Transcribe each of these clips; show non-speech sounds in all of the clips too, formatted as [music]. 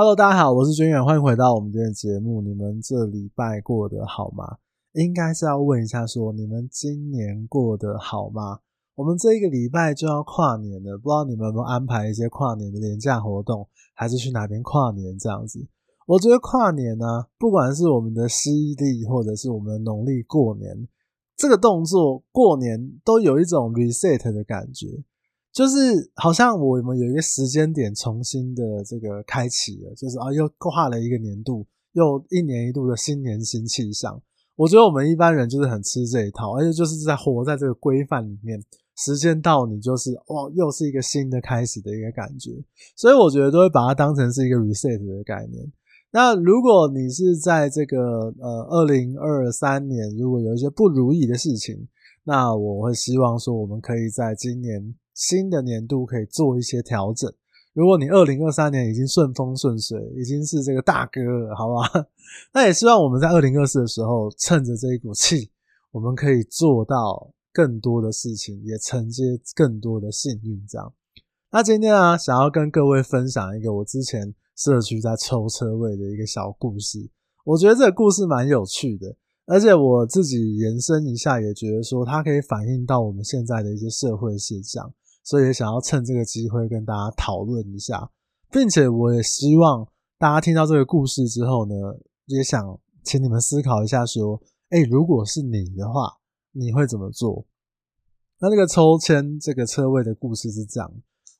Hello，大家好，我是军远，欢迎回到我们今天的节目。你们这礼拜过得好吗？应该是要问一下，说你们今年过得好吗？我们这一个礼拜就要跨年了，不知道你们有没有安排一些跨年的年假活动，还是去哪边跨年这样子？我觉得跨年呢、不管是我们的西历或者是我们的农历过年，这个动作过年都有一种 reset 的感觉，就是好像我们有一个时间点重新的这个开启了，就是啊又跨了一个年度，又一年一度的新年新气象。我觉得我们一般人就是很吃这一套，而且就是在活在这个规范里面。时间到，你就是哇，又是一个新的开始的一个感觉，所以我觉得都会把它当成是一个 reset 的概念。那如果你是在这个呃二零二三年，如果有一些不如意的事情，那我会希望说，我们可以在今年新的年度可以做一些调整。如果你二零二三年已经顺风顺水，已经是这个大哥了，好吧？[laughs] 那也希望我们在二零二四的时候，趁着这一股气，我们可以做到更多的事情，也承接更多的幸运。这样。那今天啊，想要跟各位分享一个我之前。社区在抽车位的一个小故事，我觉得这个故事蛮有趣的，而且我自己延伸一下，也觉得说它可以反映到我们现在的一些社会现象，所以也想要趁这个机会跟大家讨论一下，并且我也希望大家听到这个故事之后呢，也想请你们思考一下，说，哎，如果是你的话，你会怎么做？那那个抽签这个车位的故事是这样。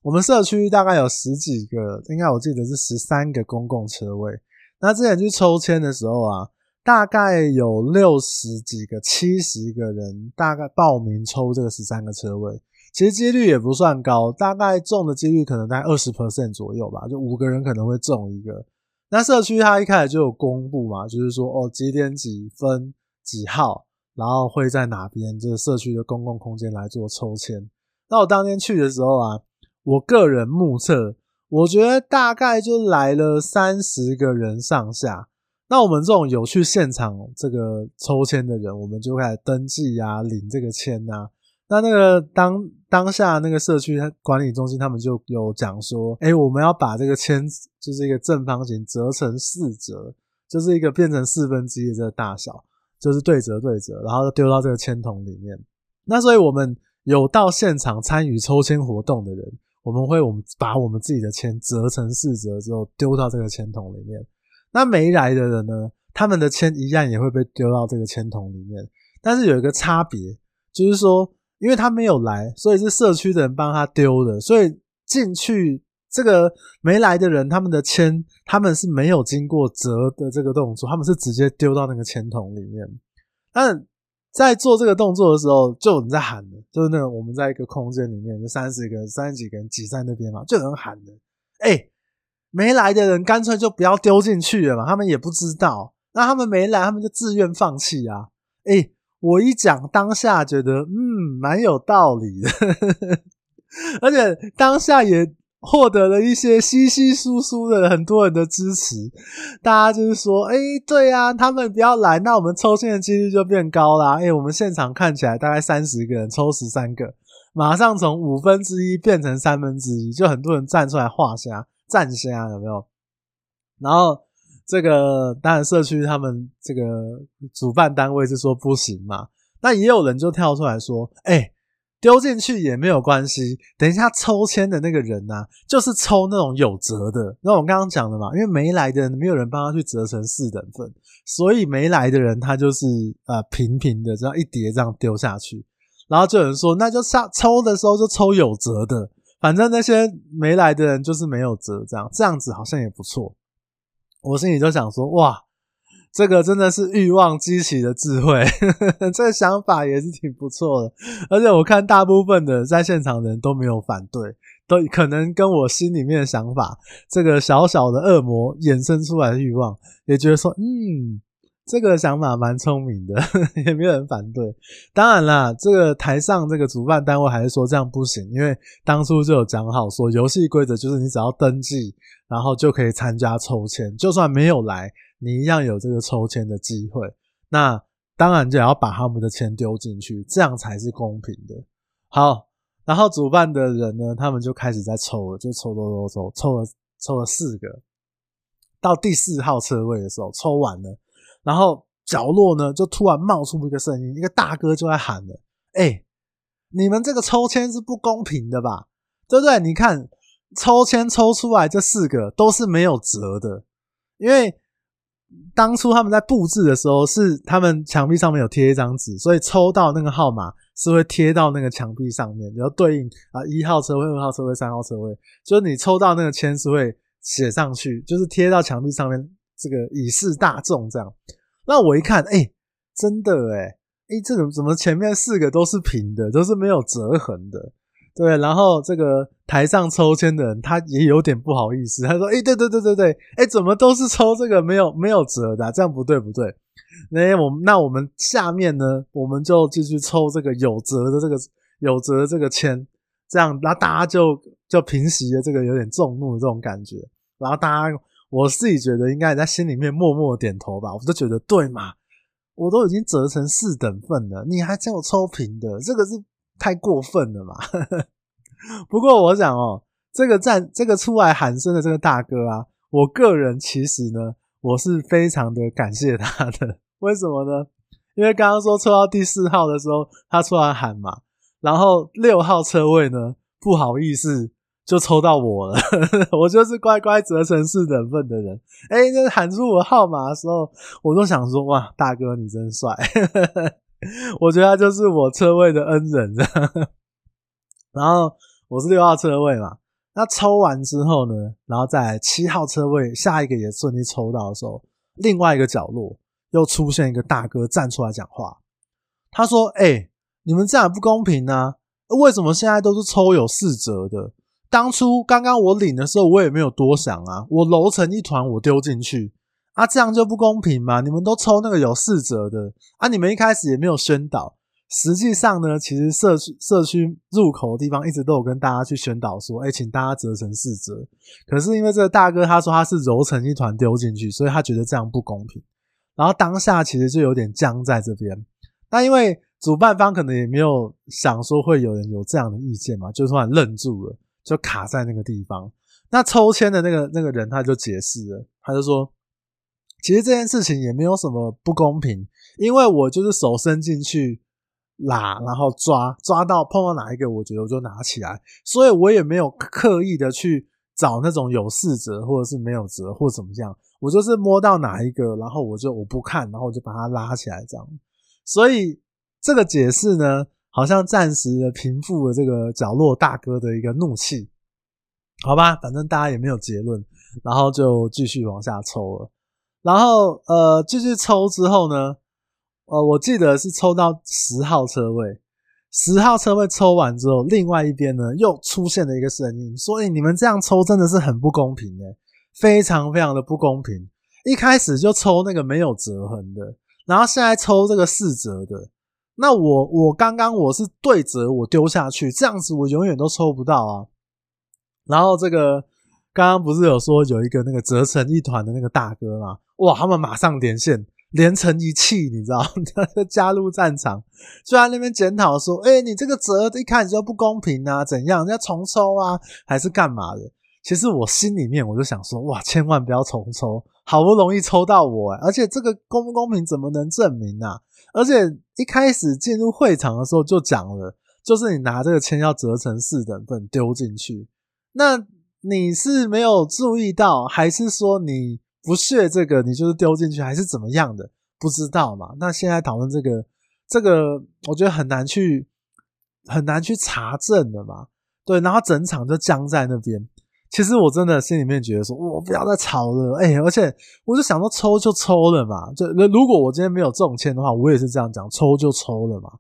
我们社区大概有十几个，应该我记得是十三个公共车位。那之前去抽签的时候啊，大概有六十几个、七十个人大概报名抽这个十三个车位，其实几率也不算高，大概中的几率可能在二十 percent 左右吧，就五个人可能会中一个。那社区它一开始就有公布嘛，就是说哦几点几分几号，然后会在哪边这个社区的公共空间来做抽签。那我当天去的时候啊。我个人目测，我觉得大概就来了三十个人上下。那我们这种有去现场这个抽签的人，我们就开始登记啊，领这个签啊。那那个当当下那个社区管理中心，他们就有讲说，哎，我们要把这个签就是一个正方形折成四折，就是一个变成四分之一的大小，就是对折对折，然后丢到这个签筒里面。那所以我们有到现场参与抽签活动的人。我们会，我们把我们自己的签折成四折之后丢到这个签筒里面。那没来的人呢，他们的签一样也会被丢到这个签筒里面。但是有一个差别，就是说，因为他没有来，所以是社区的人帮他丢的。所以进去这个没来的人，他们的签他们是没有经过折的这个动作，他们是直接丢到那个签筒里面。但在做这个动作的时候，就有人在喊的，就是那个我们在一个空间里面，就三十个、三十几个人挤在那边嘛，就有人喊的。哎、欸，没来的人干脆就不要丢进去了嘛，他们也不知道。那他们没来，他们就自愿放弃啊。哎、我一讲当下觉得，嗯，蛮有道理的，[laughs] 而且当下也。获得了一些稀稀疏疏的很多人的支持，大家就是说，哎，对啊，他们不要来，那我们抽签的几率就变高啦。哎，我们现场看起来大概三十个人抽十三个，马上从五分之一变成三分之一，就很多人站出来画虾、站虾，有没有？然后这个当然社区他们这个主办单位是说不行嘛，那也有人就跳出来说，哎。丢进去也没有关系。等一下抽签的那个人啊，就是抽那种有折的。那我刚刚讲的嘛，因为没来的人没有人帮他去折成四等份，所以没来的人他就是呃平平的这样一叠这样丢下去。然后就有人说，那就上抽的时候就抽有折的，反正那些没来的人就是没有折，这样这样子好像也不错。我心里就想说，哇。这个真的是欲望激起的智慧，[laughs] 这个想法也是挺不错的。而且我看大部分的在现场的人都没有反对，都可能跟我心里面的想法，这个小小的恶魔衍生出来的欲望，也觉得说，嗯，这个想法蛮聪明的，[laughs] 也没有人反对。当然啦，这个台上这个主办单位还是说这样不行，因为当初就有讲好说，游戏规则就是你只要登记，然后就可以参加抽签，就算没有来。你一样有这个抽签的机会，那当然就要把他们的钱丢进去，这样才是公平的。好，然后主办的人呢，他们就开始在抽了，就抽抽抽抽，抽了抽了四个。到第四号车位的时候，抽完了，然后角落呢就突然冒出一个声音，一个大哥就在喊了：“哎、你们这个抽签是不公平的吧？对不对？你看抽签抽出来这四个都是没有折的，因为当初他们在布置的时候，是他们墙壁上面有贴一张纸，所以抽到那个号码是会贴到那个墙壁上面，然后对应啊一号车位、二号车位、三号车位，就是你抽到那个签是会。”写上去就是贴到墙壁上面，这个以示大众这样。那我一看，哎、真的哎、欸，哎、欸，这种怎么前面四个都是平的，都是没有折痕的？对，然后这个台上抽签的人他也有点不好意思，他说：“哎、对对对对对，哎、怎么都是抽这个没有没有折的、这样不对不对。那我们那我们下面呢，我们就继续抽这个有折的这个有折的这个签，这样，那大家就就平息了这个有点众怒的这种感觉。”然后大家，我自己觉得应该在心里面默默点头吧。我就觉得对嘛，我都已经折成四等份了，你还叫我抽平的，这个是太过分了嘛。[laughs] 不过我想哦，这个站这个出来喊声的这个大哥啊，我个人其实呢，我是非常的感谢他的。为什么呢？因为刚刚说抽到第四号的时候，他出来喊嘛，然后六号车位呢，不好意思。就抽到我了，[laughs] 我就是乖乖折成四等份的人。哎，那喊出我号码的时候，我都想说：哇，大哥你真帅！[laughs] 我觉得他就是我车位的恩人。然后我是六号车位嘛，那抽完之后呢，然后在七号车位下一个也顺利抽到的时候，另外一个角落又出现一个大哥站出来讲话。他说：哎，你们这样不公平啊！为什么现在都是抽有四折的？当初刚刚我领的时候，我也没有多想啊，我揉成一团，我丢进去啊，这样就不公平嘛？你们都抽那个有四折的啊，你们一开始也没有宣导。实际上呢，其实社区社区入口的地方一直都有跟大家去宣导说，哎，请大家折成四折。可是因为这个大哥他说他是揉成一团丢进去，所以他觉得这样不公平。然后当下其实就有点僵在这边。那因为主办方可能也没有想说会有人有这样的意见嘛，就突然愣住了。就卡在那个地方，那抽签的那个那个人他就解释了，他就说，其实这件事情也没有什么不公平，因为我就是手伸进去拉，然后抓抓到碰到哪一个，我觉得我就拿起来，所以我也没有刻意的去找那种有四折或者是没有折或怎么样，我就是摸到哪一个，然后我就我不看，然后我就把它拉起来这样，所以这个解释呢。好像暂时的平复了这个角落大哥的一个怒气，好吧，反正大家也没有结论，然后就继续往下抽了。然后呃，继续抽之后呢，呃，我记得是抽到十号车位，十号车位抽完之后，另外一边呢又出现了一个声音，所以你们这样抽真的是很不公平诶，非常非常的不公平。一开始就抽那个没有折痕的，然后现在抽这个四折的。那我我刚刚我是对折，我丢下去，这样子我永远都抽不到啊。然后这个刚刚不是有说有一个那个折成一团的那个大哥吗？哇，他们马上连线，连成一气，你知道？[laughs] 他加入战场，就在那边检讨说：“哎，你这个折一开始就不公平啊，怎样？要重抽啊，还是干嘛的？”其实我心里面我就想说：“哇，千万不要重抽，好不容易抽到我，而且这个公不公平怎么能证明啊？”而且一开始进入会场的时候就讲了，就是你拿这个签要折成四等份丢进去。那你是没有注意到，还是说你不屑这个，你就是丢进去，还是怎么样的？不知道嘛？那现在讨论这个，这个我觉得很难去很难去查证的嘛。对，然后整场就僵在那边。其实我真的心里面觉得说，我不要再吵了，哎、而且我就想说抽就抽了嘛，就如果我今天没有中签的话，我也是这样讲，抽就抽了嘛。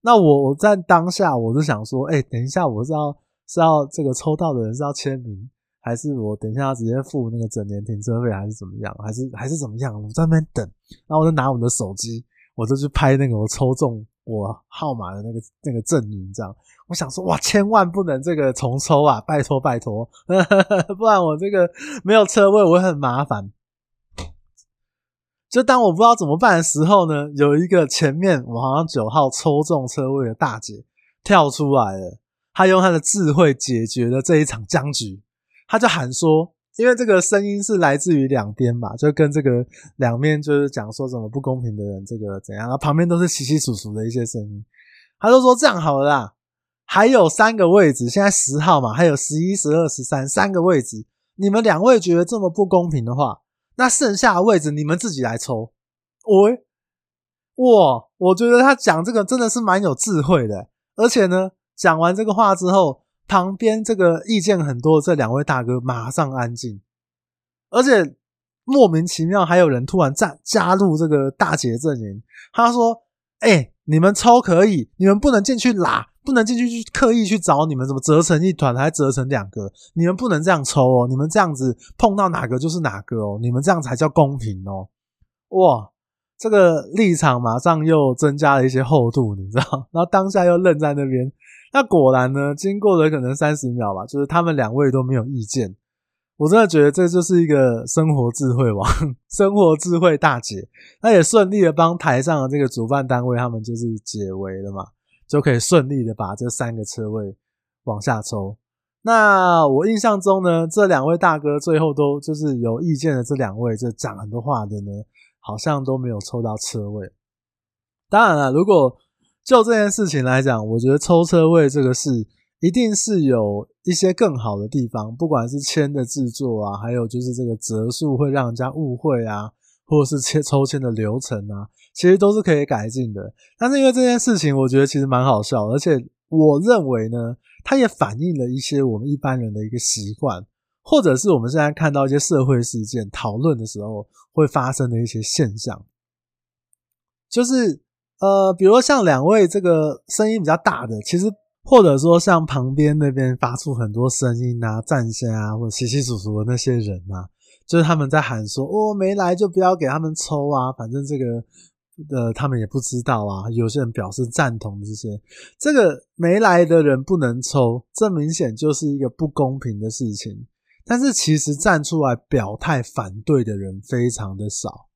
那我我在当下我就想说，哎、等一下我是要是要这个抽到的人是要签名，还是我等一下要直接付那个整年停车费，还是怎么样，还是还是怎么样？我在那边等，然后我就拿我的手机，我就去拍那个我抽中我号码的那个那个证明，这样。我想说，哇，千万不能这个重抽啊！拜托拜托，[laughs] 不然我这个没有车位，我会很麻烦。就当我不知道怎么办的时候呢，有一个前面我好像九号抽中车位的大姐跳出来了，她用她的智慧解决了这一场僵局。她就喊说：“因为这个声音是来自于两边嘛，就跟这个两面就是讲说什么不公平的人，这个怎样，然后旁边都是稀稀疏疏的一些声音。他就说这样好了啦，还有三个位置，现在十号嘛，还有十一、十二、十三三个位置，你们两位觉得这么不公平的话，那剩下的位置你们自己来抽。喂，哇，我觉得他讲这个真的是蛮有智慧的，而且呢，讲完这个话之后。旁边这个意见很多的这两位大哥马上安静，而且莫名其妙还有人突然加加入这个大姐阵营。他说：“哎、你们抽可以，你们不能进去拉，不能进去去刻意去找你们怎么折成一团，还折成两个，你们不能这样抽哦，你们这样子碰到哪个就是哪个哦，你们这样才叫公平哦。”哇，这个立场马上又增加了一些厚度，你知道？[laughs] 然后当下又愣在那边。那果然呢，经过了可能三十秒吧，就是他们两位都没有意见。我真的觉得这就是一个生活智慧王，[laughs] 生活智慧大姐。那也顺利的帮台上的这个主办单位，他们就是解围了嘛，就可以顺利的把这三个车位往下抽。那我印象中呢，这两位大哥最后都就是有意见的这两位，就讲很多话的呢，好像都没有抽到车位。当然了，如果就这件事情来讲，我觉得抽车位这个事一定是有一些更好的地方，不管是签的制作啊，还有就是这个折数会让人家误会啊，或者是签抽签的流程啊，其实都是可以改进的。但是因为这件事情，我觉得其实蛮好笑，而且我认为呢，它也反映了一些我们一般人的一个习惯，或者是我们现在看到一些社会事件讨论的时候会发生的一些现象，就是。呃，比如说像两位这个声音比较大的，其实或者说像旁边那边发出很多声音啊、站线啊，或者稀稀疏疏的那些人啊，[laughs] 就是他们在喊说：“哦，没来就不要给他们抽啊，反正这个呃他们也不知道啊。”有些人表示赞同这些，这个没来的人不能抽，这明显就是一个不公平的事情。但是其实站出来表态反对的人非常的少，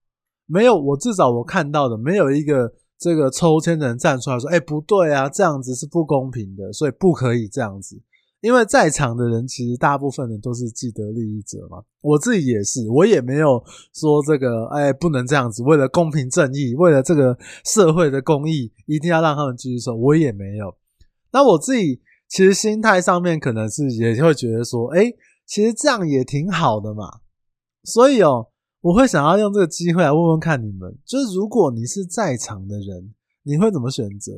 没有，我至少我看到的没有一个。这个抽签的人站出来说：“哎，不对啊，这样子是不公平的，所以不可以这样子。因为在场的人其实大部分人都是既得利益者嘛，我自己也是，我也没有说这个，哎，不能这样子。为了公平正义，为了这个社会的公益，一定要让他们继续抽，我也没有。那我自己其实心态上面可能是也会觉得说，哎，其实这样也挺好的嘛。所以哦。”我会想要用这个机会来问问看你们，就是如果你是在场的人，你会怎么选择？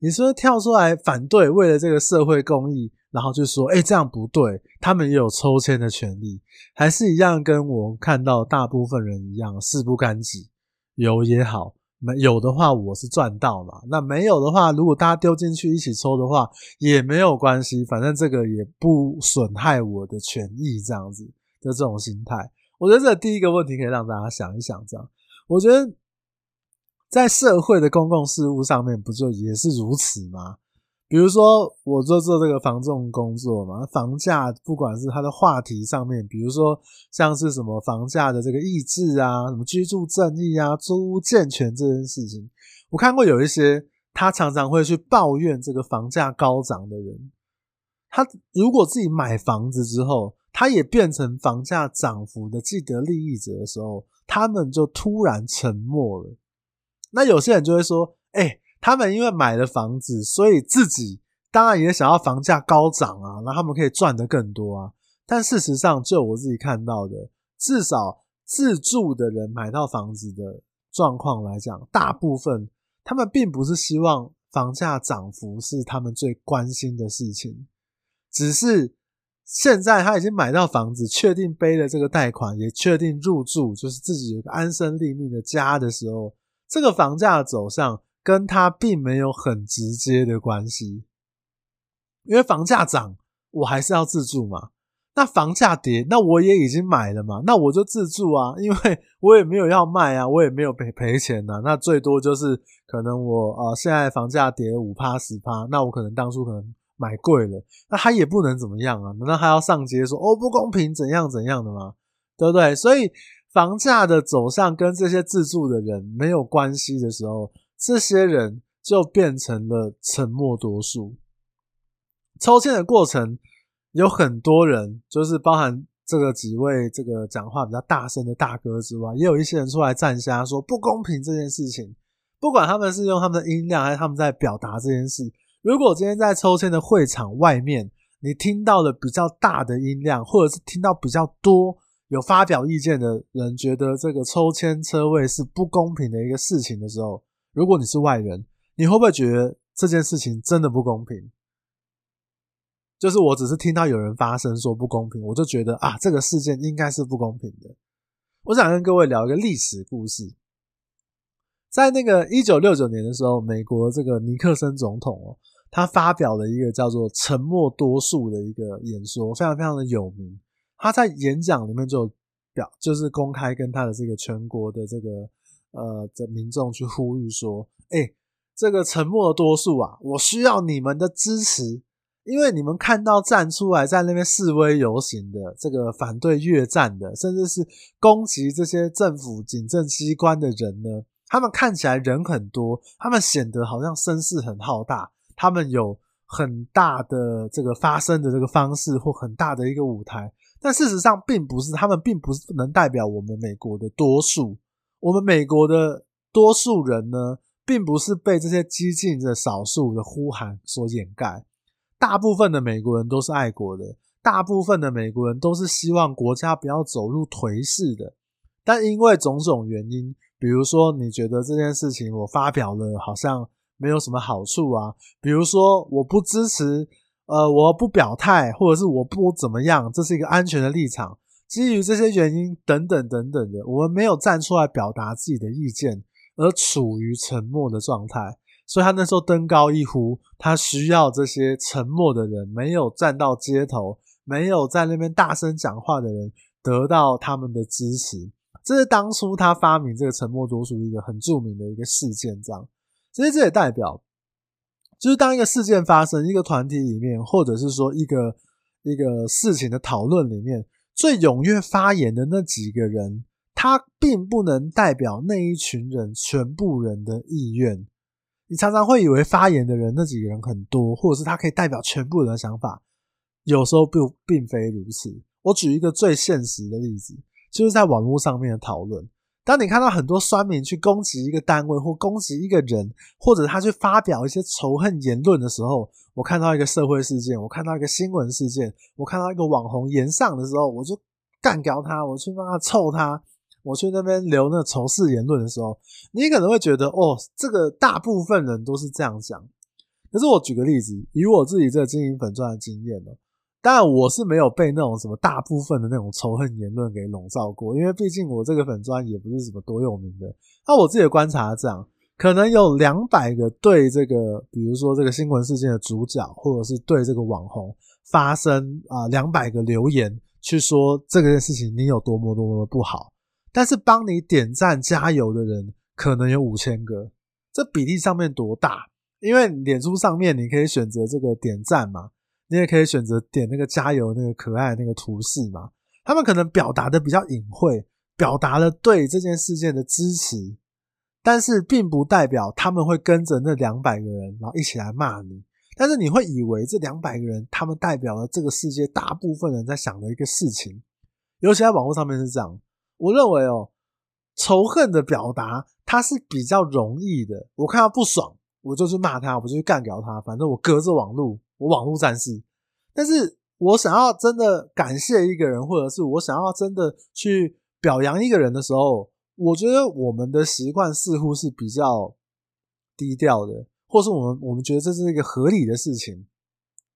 你是不是跳出来反对，为了这个社会公益，然后就说：“诶，这样不对，他们也有抽签的权利。”还是一样跟我看到大部分人一样，事不干己，有也好，没有的话我是赚到了。那没有的话，如果大家丢进去一起抽的话，也没有关系，反正这个也不损害我的权益，这样子的这种心态。我觉得这第一个问题可以让大家想一想，这样，我觉得在社会的公共事务上面，不就也是如此吗？比如说，我做做这个房仲工作嘛，房价不管是它的话题上面，比如说像是什么房价的这个抑制啊，什么居住正义啊，租屋健全这件事情，我看过有一些他常常会去抱怨这个房价高涨的人，他如果自己买房子之后。他也变成房价涨幅的既得利益者的时候，他们就突然沉默了。那有些人就会说：“欸，他们因为买了房子，所以自己当然也想要房价高涨啊，那他们可以赚得更多啊。”但事实上，就我自己看到的，至少自住的人买到房子的状况来讲，大部分他们并不是希望房价涨幅是他们最关心的事情，只是。现在他已经买到房子，确定背了这个贷款，也确定入住，就是自己有个安身立命的家的时候，这个房价走向跟他并没有很直接的关系。因为房价涨，我还是要自住嘛。那房价跌，那我也已经买了嘛，那我就自住啊，因为 [laughs] 我也没有要卖啊，我也没有赔赔钱呐。那最多就是可能我呃现在房价跌五趴十趴，那我可能当初可能。买贵了，那他也不能怎么样啊？难道他要上街说哦不公平怎样怎样的吗？对不对？所以房价的走向跟这些自住的人没有关系的时候，这些人就变成了沉默多数。抽签的过程有很多人，就是包含这个几位这个讲话比较大声的大哥之外，也有一些人出来站下说不公平这件事情。不管他们是用他们的音量，还是他们在表达这件事。如果今天在抽签的会场外面，你听到了比较大的音量，或者是听到比较多有发表意见的人觉得这个抽签车位是不公平的一个事情的时候，如果你是外人，你会不会觉得这件事情真的不公平？就是我只是听到有人发声说不公平，我就觉得啊，这个事件应该是不公平的。我想跟各位聊一个历史故事，在那个一九六九年的时候，美国这个尼克森总统哦。他发表了一个叫做“沉默多数”的一个演说，非常非常的有名。他在演讲里面就表，就是公开跟他的这个全国的这个呃的民众去呼吁说：“哎，这个沉默的多数啊，我需要你们的支持，因为你们看到站出来在那边示威游行的这个反对越战的，甚至是攻击这些政府警政机关的人呢，他们看起来人很多，他们显得好像声势很浩大。”他们有很大的这个发声的这个方式，或很大的一个舞台，但事实上并不是，他们并不是能代表我们美国的多数。我们美国的多数人呢，并不是被这些激进的少数的呼喊所掩盖。大部分的美国人都是爱国的，大部分的美国人都是希望国家不要走入颓势的。但因为种种原因，比如说你觉得这件事情我发表了，好像。没有什么好处啊，比如说我不支持，呃，我不表态，或者是我不怎么样，这是一个安全的立场。基于这些原因等等等等的，我们没有站出来表达自己的意见，而处于沉默的状态。所以他那时候登高一呼，他需要这些沉默的人，没有站到街头，没有在那边大声讲话的人，得到他们的支持。这是当初他发明这个沉默多数一个很著名的一个事件，这样。其实这也代表，就是当一个事件发生，一个团体里面，或者是说一个一个事情的讨论里面，最踊跃发言的那几个人，他并不能代表那一群人全部人的意愿。你常常会以为发言的人那几个人很多，或者是他可以代表全部人的想法，有时候并并非如此。我举一个最现实的例子，就是在网络上面的讨论。当你看到很多酸民去攻击一个单位或攻击一个人，或者他去发表一些仇恨言论的时候，我看到一个社会事件，我看到一个新闻事件，我看到一个网红言上的时候，我就干掉他，我去帮他臭他，我去那边留那仇视言论的时候，你可能会觉得哦，这个大部分人都是这样讲。可是我举个例子，以我自己这个经营粉钻的经验呢。当然，我是没有被那种什么大部分的那种仇恨言论给笼罩过，因为毕竟我这个粉专也不是什么多有名的。那我自己的观察这样，可能有两百个对这个，比如说这个新闻事件的主角，或者是对这个网红发生啊，两百个留言去说这个事情你有多么多么的不好，但是帮你点赞加油的人可能有五千个，这比例上面多大？因为脸书上面你可以选择这个点赞嘛。你也可以选择点那个加油那个可爱那个图示嘛，他们可能表达的比较隐晦，表达了对这件事件的支持，但是并不代表他们会跟着那两百个人，然后一起来骂你。但是你会以为这两百个人，他们代表了这个世界大部分人在想的一个事情，尤其在网络上面是这样。我认为哦，仇恨的表达它是比较容易的。我看到不爽，我就去骂他，我就去干掉他，反正我隔着网络。我网络战士，但是我想要真的感谢一个人，或者是我想要真的去表扬一个人的时候，我觉得我们的习惯似乎是比较低调的，或是我们我们觉得这是一个合理的事情。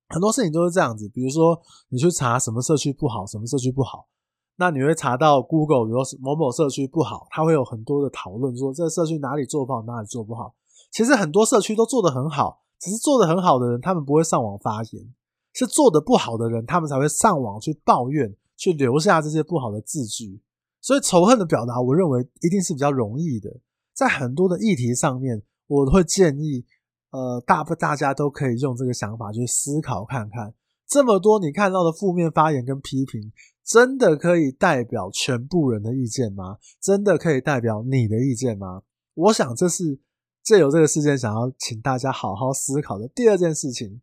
很多事情都是这样子，比如说你去查什么社区不好，什么社区不好，那你会查到 Google，比如说某某社区不好，它会有很多的讨论，说这个社区哪里做不好，哪里做不好。其实很多社区都做得很好。只是做的很好的人，他们不会上网发言；是做的不好的人，他们才会上网去抱怨，去留下这些不好的字句。所以仇恨的表达，我认为一定是比较容易的。在很多的议题上面，我会建议，呃，大不大家都可以用这个想法去思考看看。这么多你看到的负面发言跟批评，真的可以代表全部人的意见吗？真的可以代表你的意见吗？我想这是。借由这个事件，想要请大家好好思考的第二件事情。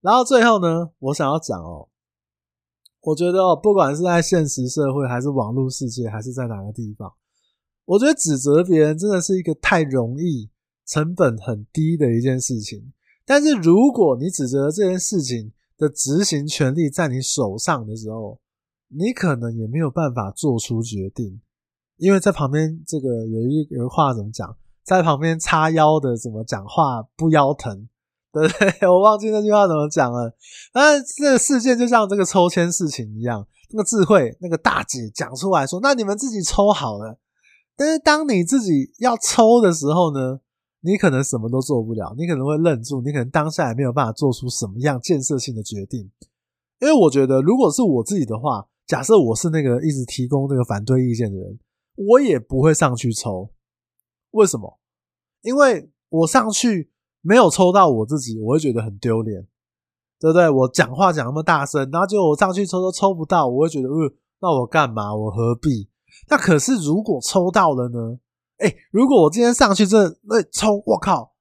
然后最后呢，我想要讲哦，我觉得哦，不管是在现实社会，还是网络世界，还是在哪个地方，我觉得指责别人真的是一个太容易、成本很低的一件事情。但是如果你指责这件事情的执行权力在你手上的时候，你可能也没有办法做出决定，因为在旁边这个有一有一话怎么讲，在旁边叉腰的怎么讲话不腰疼。对不对？[laughs] 我忘记那句话怎么讲了。但是这个事件就像这个抽签事情一样，那个智慧那个大姐讲出来说：“那你们自己抽好了。”但是当你自己要抽的时候呢，你可能什么都做不了，你可能会愣住，你可能当下也没有办法做出什么样建设性的决定。因为我觉得，如果是我自己的话，假设我是那个一直提供那个反对意见的人，我也不会上去抽。为什么？因为我上去。没有抽到我自己，我会觉得很丢脸，对不对？我讲话讲那么大声，然后就我上去抽都抽不到，我会觉得，呃，那我干嘛？我何必？那可是如果抽到了呢？诶，如果我今天上去这那抽，我靠，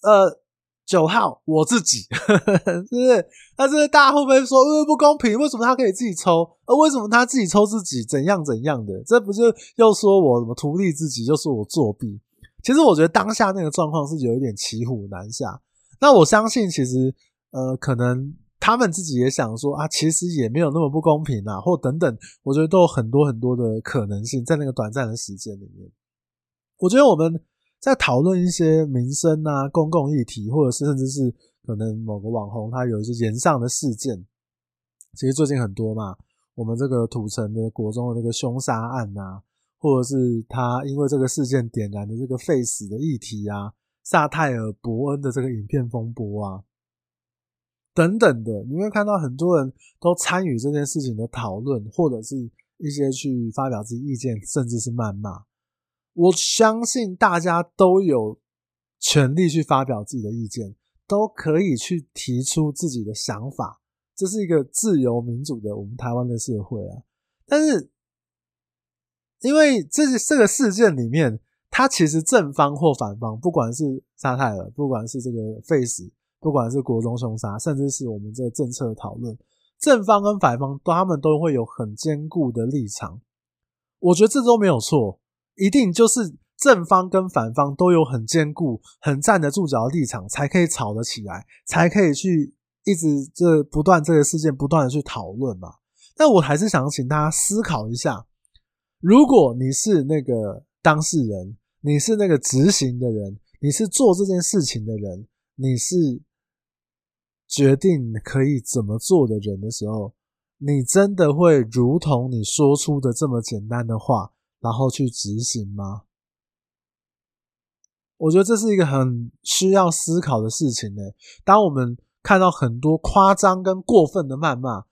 呃，九号我自己，[laughs] 是不是？那这个大家会不会说，呃，不公平？为什么他可以自己抽？呃，为什么他自己抽自己？怎样怎样的？这不就又说我什么图利自己，又说我作弊？其实我觉得当下那个状况是有一点骑虎难下。那我相信，其实呃，可能他们自己也想说啊，其实也没有那么不公平啊，或等等。我觉得都有很多很多的可能性在那个短暂的时间里面。我觉得我们在讨论一些民生啊、公共议题，或者是甚至是可能某个网红他有一些言上的事件，其实最近很多嘛。我们这个土城的国中的那个凶杀案啊。或者是他因为这个事件点燃的这个废死的议题啊，萨泰尔伯恩的这个影片风波啊，等等的，你会看到很多人都参与这件事情的讨论，或者是一些去发表自己意见，甚至是谩骂。我相信大家都有权利去发表自己的意见，都可以去提出自己的想法，这是一个自由民主的我们台湾的社会啊，但是。因为这这个事件里面，他其实正方或反方，不管是沙泰尔，不管是这个 Face，，不管是国中凶杀，甚至是我们这个政策讨论，正方跟反方，他们都会有很坚固的立场。我觉得这都没有错，一定就是正方跟反方都有很坚固、很站得住脚的立场，才可以吵得起来，才可以去一直这不断这个事件不断的去讨论嘛。但我还是想请大家思考一下。如果你是那个当事人，你是那个执行的人，你是做这件事情的人，你是决定可以怎么做的人的时候，你真的会如同你说出的这么简单的话，然后去执行吗？我觉得这是一个很需要思考的事情呢。当我们看到很多夸张跟过分的谩骂，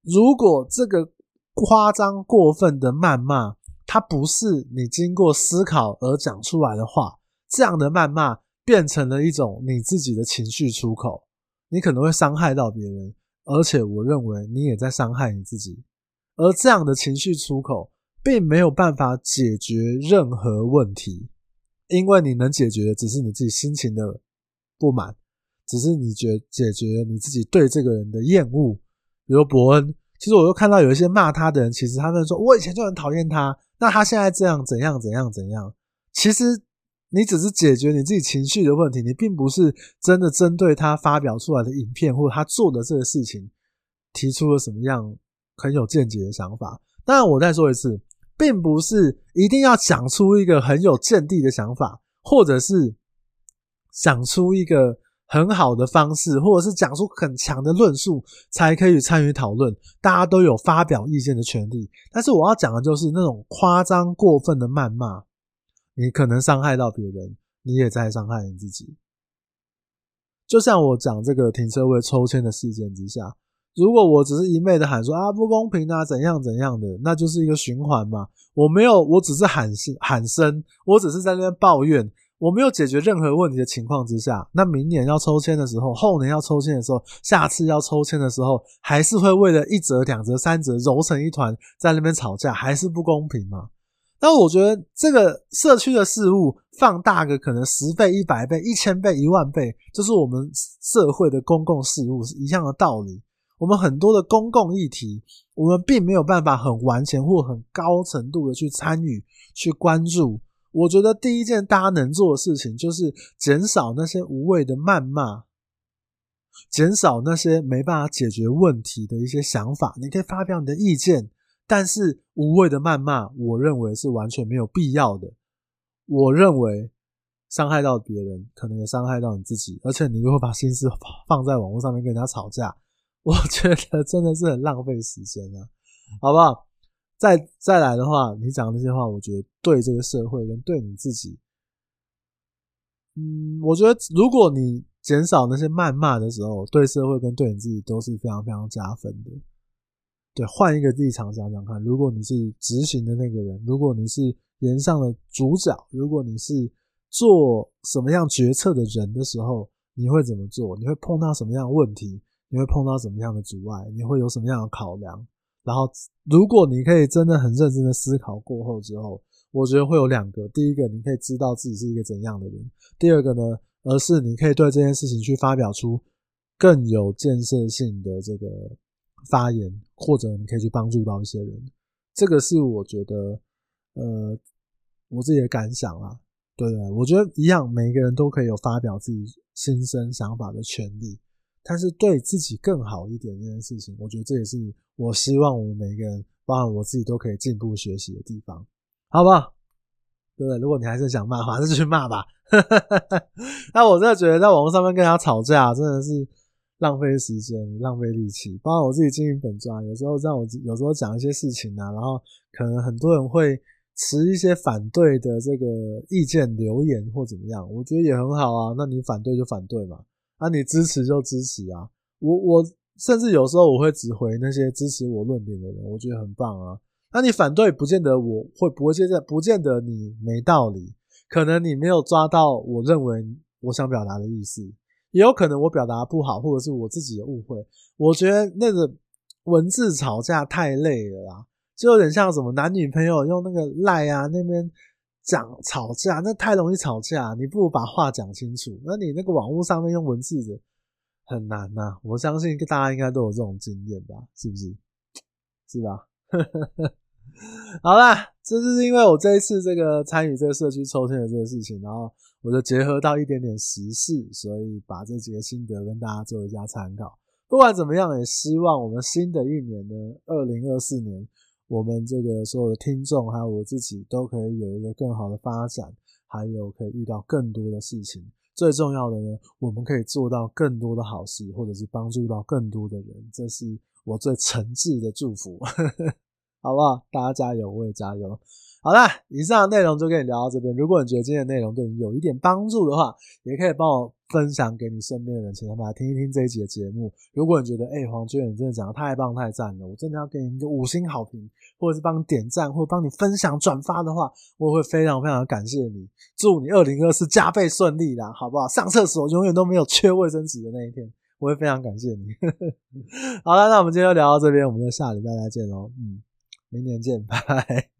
如果这个。夸张过分的谩骂，它不是你经过思考而讲出来的话。这样的谩骂变成了一种你自己的情绪出口，你可能会伤害到别人，而且我认为你也在伤害你自己。而这样的情绪出口，并没有办法解决任何问题，因为你能解决的只是你自己心情的不满，只是你觉解决你自己对这个人的厌恶，比如伯恩。其实我又看到有一些骂他的人，其实他们说我以前就很讨厌他，那他现在这样怎样怎样怎样？其实你只是解决你自己情绪的问题，你并不是真的针对他发表出来的影片或者他做的这个事情提出了什么样很有见解的想法。当然，我再说一次，并不是一定要讲出一个很有见地的想法，或者是讲出一个。很好的方式，或者是讲出很强的论述，才可以参与讨论。大家都有发表意见的权利，但是我要讲的就是那种夸张过分的谩骂，你可能伤害到别人，你也在伤害你自己。就像我讲这个停车位抽签的事件之下，如果我只是一昧的喊说啊不公平啊怎样怎样的，那就是一个循环嘛。我没有，我只是喊声喊声，我只是在那边抱怨。我没有解决任何问题的情况之下，那明年要抽签的时候，后年要抽签的时候，下次要抽签的时候，还是会为了一折、两折、三折揉成一团，在那边吵架，还是不公平吗？那我觉得这个社区的事物放大个可能十倍、一百倍、一千倍、一万倍，就是我们社会的公共事务是一样的道理。我们很多的公共议题，我们并没有办法很完全或很高程度的去参与、去关注。我觉得第一件大家能做的事情，就是减少那些无谓的谩骂，减少那些没办法解决问题的一些想法。你可以发表你的意见，但是无谓的谩骂，我认为是完全没有必要的。我认为。伤害到别人，可能也伤害到你自己。而且你如果把心思放在网络上面跟人家吵架，我觉得真的是很浪费时间啊，好不好？再再来的话，你讲的那些话，我觉得对这个社会跟对你自己，嗯，我觉得如果你减少那些谩骂的时候，对社会跟对你自己都是非常非常加分的。对，换一个立场想想看，如果你是执行的那个人，如果你是炎上的主角，如果你是。做什么样决策的人的时候，你会怎么做？你会碰到什么样的问题？你会碰到什么样的阻碍？你会有什么样的考量？然后，如果你可以真的很认真的思考过后之后，我觉得会有两个：第一个，你可以知道自己是一个怎样的人；第二个呢，而是你可以对这件事情去发表出更有建设性的这个发言，或者你可以去帮助到一些人。这个是我觉得，呃，我自己的感想啊。对对，我觉得一样，每一个人都可以有发表自己心声想法的权利，但是对自己更好一点这件事情，我觉得这也是我希望我们每一个人，包含我自己都可以进步学习的地方，好不好？对不对？如果你还是想骂，[laughs] 还是去骂吧。[laughs] 那我真的觉得在网络上面跟人家吵架，真的是浪费时间、浪费力气。包括我自己经营本专，有时候让我有时候讲一些事情啊，然后可能很多人会。持一些反对的这个意见留言或怎么样，我觉得也很好啊。那你反对就反对嘛，啊，你支持就支持啊。我我甚至有时候我会指回那些支持我论点的人，我觉得很棒啊。那你反对，不见得我会不会现在不见得你没道理，可能你没有抓到我认为我想表达的意思，也有可能我表达不好，或者是我自己的误会。我觉得那个文字吵架太累了啦。就有点像什么男女朋友用那个赖啊那边讲吵架，那太容易吵架。你不如把话讲清楚。那你那个网络上面用文字的很难呐、我相信大家应该都有这种经验吧？是不是？是吧？[laughs] 好啦，这就是因为我这一次这个参与这个社区抽签的这个事情，然后我就结合到一点点时事，所以把这几个心得跟大家做一下参考。不管怎么样，也希望我们新的一年呢，二零二四年。我们这个所有的听众，还有我自己，都可以有一个更好的发展，还有可以遇到更多的事情。最重要的呢，我们可以做到更多的好事，或者是帮助到更多的人。这是我最诚挚的祝福，[laughs] 好不好？大家加油，我也加油。好啦，以上的内容就跟你聊到这边。如果你觉得今天的内容对你有一点帮助的话，也可以帮我分享给你身边的人，请他们来听一听这一集的节目。如果你觉得，哎、欸，黄军远你真的讲的太棒太赞了，我真的要给你一个五星好评，或者是帮你点赞，或者帮你分享转发的话，我会非常非常感谢你。祝你二零二四加倍顺利啦，好不好？上厕所永远都没有缺卫生纸的那一天，我会非常感谢你。[laughs] 好了，那我们今天就聊到这边，我们就下礼拜再见喽。嗯，明年见，拜拜。